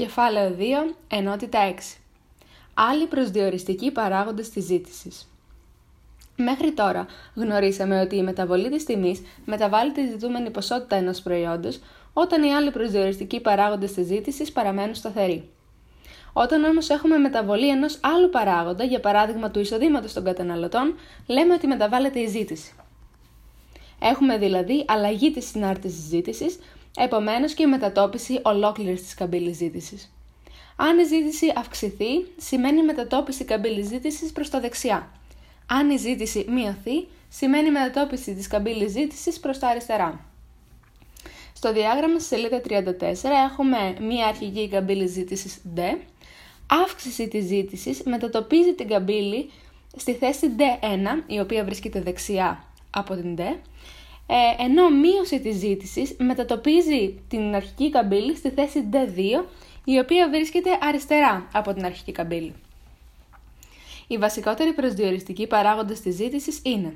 Κεφάλαιο 2, ενότητα 6. Άλλοι προσδιοριστικοί παράγοντες της ζήτησης. Μέχρι τώρα γνωρίσαμε ότι η μεταβολή της τιμής μεταβάλλει τη ζητούμενη ποσότητα ενός προϊόντος όταν οι άλλοι προσδιοριστικοί παράγοντες της ζήτησης παραμένουν σταθεροί. Όταν όμως έχουμε μεταβολή ενός άλλου παράγοντα, για παράδειγμα του εισοδήματος των καταναλωτών, λέμε ότι μεταβάλλεται η ζήτηση. Έχουμε δηλαδή αλλαγή της συνάρτησης ζήτησης, επομένως και η μετατόπιση ολόκληρης της καμπύλης ζήτησης. Αν η ζήτηση αυξηθεί, σημαίνει μετατόπιση καμπύλης ζήτησης προς τα δεξιά. Αν η ζήτηση μειωθεί, σημαίνει μετατόπιση της καμπύλης ζήτησης προς τα αριστερά. Στο διάγραμμα στη σελίδα 34 έχουμε μία αρχική καμπύλη ζήτησης D. Αύξηση της ζήτησης μετατοπίζει την καμπύλη στη θέση D1, η οποία βρίσκεται δεξιά από την D, ε, ενώ μείωση της ζήτησης μετατοπίζει την αρχική καμπύλη στη θέση D2, η οποία βρίσκεται αριστερά από την αρχική καμπύλη. Οι βασικότεροι προσδιοριστικοί παράγοντες της ζήτησης είναι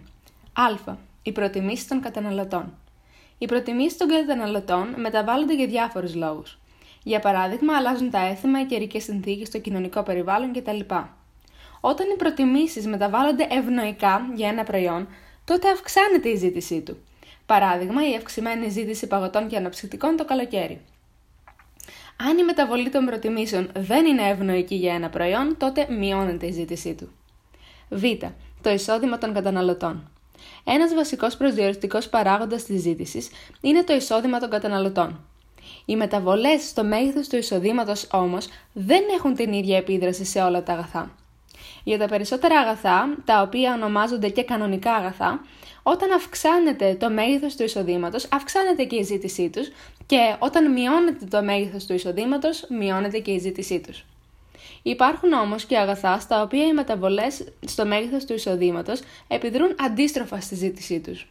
Α. Οι προτιμήσεις των καταναλωτών. Οι προτιμήσεις των καταναλωτών μεταβάλλονται για διάφορους λόγους. Για παράδειγμα, αλλάζουν τα έθιμα, οι καιρικές συνθήκες, το κοινωνικό περιβάλλον κτλ. Όταν οι προτιμήσεις μεταβάλλονται ευνοϊκά για ένα προϊόν, τότε αυξάνεται η ζήτησή του. Παράδειγμα, η αυξημένη ζήτηση παγωτών και αναψυκτικών το καλοκαίρι. Αν η μεταβολή των προτιμήσεων δεν είναι ευνοϊκή για ένα προϊόν, τότε μειώνεται η ζήτησή του. Β. Το εισόδημα των καταναλωτών. Ένας βασικός προσδιοριστικός παράγοντας της ζήτησης είναι το εισόδημα των καταναλωτών. Οι μεταβολές στο μέγεθος του εισοδήματος όμως δεν έχουν την ίδια επίδραση σε όλα τα αγαθά. Για τα περισσότερα αγαθά, τα οποία ονομάζονται και κανονικά αγαθά, όταν αυξάνεται το μέγεθος του εισοδήματος, αυξάνεται και η ζήτησή τους και όταν μειώνεται το μέγεθος του εισοδήματος, μειώνεται και η ζήτησή τους. Υπάρχουν όμως και αγαθά στα οποία οι μεταβολές στο μέγεθος του εισοδήματος επιδρούν αντίστροφα στη ζήτησή τους.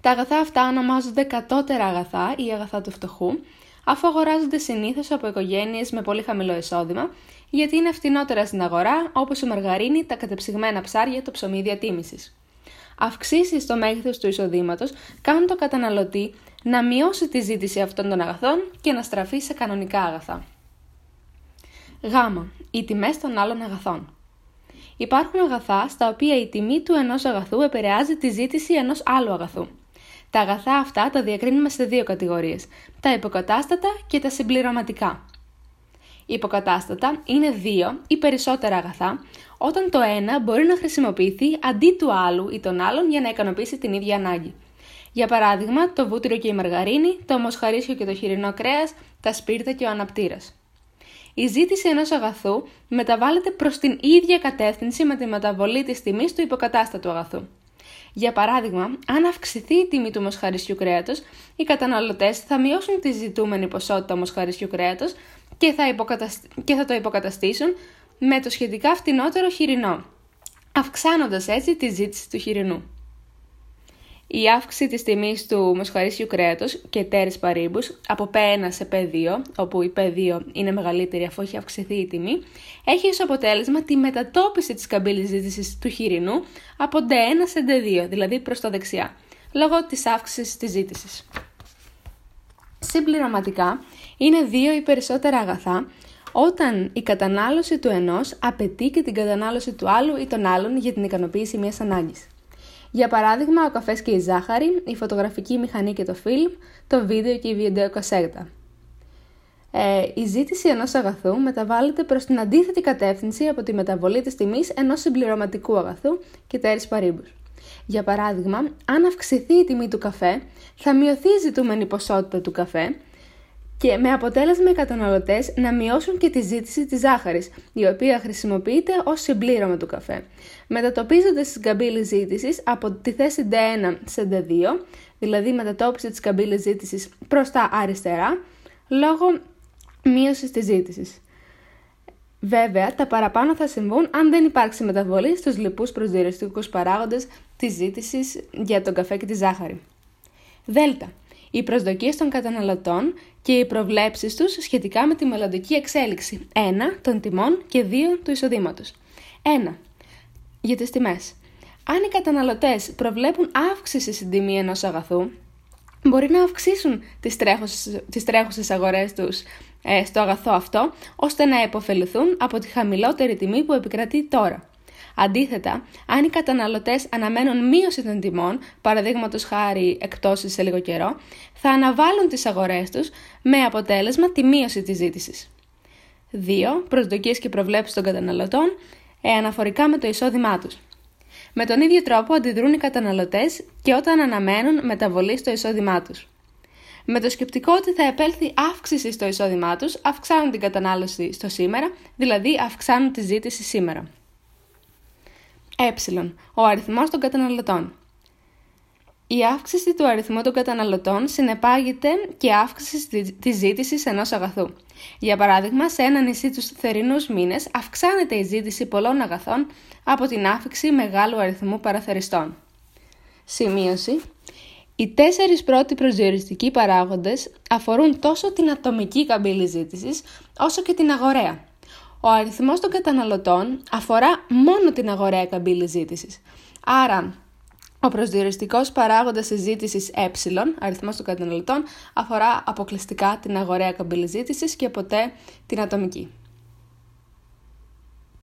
Τα αγαθά αυτά ονομάζονται κατώτερα αγαθά ή αγαθά του φτωχού, αφού αγοράζονται συνήθως από οικογένειες με πολύ χαμηλό εισόδημα, γιατί είναι φτηνότερα στην αγορά, όπως η μαργαρίνη, τα κατεψυγμένα ψάρια, το ψωμί διατίμησης. Αυξήσεις στο μέγεθος του εισοδήματος κάνουν το καταναλωτή να μειώσει τη ζήτηση αυτών των αγαθών και να στραφεί σε κανονικά αγαθά. Γ. Οι τιμές των άλλων αγαθών. Υπάρχουν αγαθά στα οποία η τιμή του ενός αγαθού επηρεάζει τη ζήτηση ενός άλλου αγαθού. Τα αγαθά αυτά τα διακρίνουμε σε δύο κατηγορίες: τα υποκατάστατα και τα συμπληρωματικά. Υποκατάστατα είναι δύο ή περισσότερα αγαθά, όταν το ένα μπορεί να χρησιμοποιηθεί αντί του άλλου ή των άλλων για να ικανοποιήσει την ίδια ανάγκη. Για παράδειγμα, το βούτυρο και η μαργαρίνη, το μοσχαρίσιο και το χοιρινό κρέας, τα σπίρτα και ο αναπτήρας. Η ζήτηση ενός αγαθού μεταβάλλεται προς την ίδια κατεύθυνση με τη μεταβολή της τιμής του υποκατάστατου αγαθού. Για παράδειγμα, αν αυξηθεί η τιμή του μοσχαρίσιου κρέατος, οι καταναλωτές θα μειώσουν τη ζητούμενη ποσότητα μοσχαρίσιου κρέατος και, θα και θα το υποκαταστήσουν με το σχετικά φτηνότερο χοιρινό, αυξάνοντας έτσι τη ζήτηση του χοιρινού. Η αύξηση της τιμής του μοσχαρίσιου κρέατος και τέρες παρήμπους από P1 σε P2, όπου η P2 είναι μεγαλύτερη αφού έχει αυξηθεί η τιμή, έχει ως αποτέλεσμα τη μετατόπιση της καμπύλης ζήτησης του χοιρινού από D1 σε D2, δηλαδή προς τα δεξιά, λόγω της αύξησης της ζήτησης. Συμπληρωματικά, είναι δύο ή περισσότερα αγαθά όταν η κατανάλωση του ενός απαιτεί και την κατανάλωση του άλλου ή των άλλων για την ικανοποίηση μιας ανάγκης. Για παράδειγμα, ο καφές και η ζάχαρη, η φωτογραφική μηχανή και το φιλμ, το βίντεο και η βιντεοκασέτα. Ε, η ζήτηση ενός αγαθού μεταβάλλεται προς την αντίθετη κατεύθυνση από τη μεταβολή της τιμής ενός συμπληρωματικού αγαθού και τέρης παρήμπους. Για παράδειγμα, αν αυξηθεί η τιμή του καφέ, θα μειωθεί η ζητούμενη ποσότητα του καφέ και με αποτέλεσμα οι καταναλωτές να μειώσουν και τη ζήτηση της ζάχαρης, η οποία χρησιμοποιείται ως συμπλήρωμα του καφέ, μετατοπίζοντας την καμπύλη ζήτησης από τη θέση D1 σε D2, δηλαδή μετατόπιση της καμπύλης ζήτησης προς τα αριστερά, λόγω μείωσης της ζήτησης. Βέβαια, τα παραπάνω θα συμβούν αν δεν υπάρξει μεταβολή στους λοιπούς προσδιοριστικούς παράγοντες της ζήτησης για τον καφέ και τη ζάχαρη. Δέλτα οι προσδοκίες των καταναλωτών και οι προβλέψεις τους σχετικά με τη μελλοντική εξέλιξη 1. των τιμών και 2. του εισοδήματος. 1. Για τις τιμές. Αν οι καταναλωτές προβλέπουν αύξηση στην τιμή ενός αγαθού, μπορεί να αυξήσουν τις τρέχουσες, τις τρέχουσες αγορές τους ε, στο αγαθό αυτό, ώστε να επωφεληθούν από τη χαμηλότερη τιμή που επικρατεί τώρα. Αντίθετα, αν οι καταναλωτές αναμένουν μείωση των τιμών, παραδείγματος χάρη εκτόσεις σε λίγο καιρό, θα αναβάλουν τις αγορές τους με αποτέλεσμα τη μείωση της ζήτησης. 2. Προσδοκίες και προβλέψεις των καταναλωτών ε, αναφορικά με το εισόδημά τους. Με τον ίδιο τρόπο αντιδρούν οι καταναλωτές και όταν αναμένουν μεταβολή στο εισόδημά τους. Με το σκεπτικό ότι θα επέλθει αύξηση στο εισόδημά τους, αυξάνουν την κατανάλωση στο σήμερα, δηλαδή αυξάνουν τη ζήτηση σήμερα. Ε. Ο αριθμός των καταναλωτών. Η αύξηση του αριθμού των καταναλωτών συνεπάγεται και αύξηση της ζήτησης ενός αγαθού. Για παράδειγμα, σε ένα νησί τους θερινούς μήνες αυξάνεται η ζήτηση πολλών αγαθών από την άφηξη μεγάλου αριθμού παραθεριστών. Σημείωση. Οι τέσσερις πρώτοι προσδιοριστικοί παράγοντες αφορούν τόσο την ατομική καμπύλη ζήτησης όσο και την αγοραία. Ο αριθμός των καταναλωτών αφορά μόνο την αγοραία καμπύλη ζήτησης. Άρα, ο προσδιοριστικός παράγοντας της ζήτησης ε, αριθμός των καταναλωτών, αφορά αποκλειστικά την αγοραία καμπύλη ζήτησης και ποτέ την ατομική.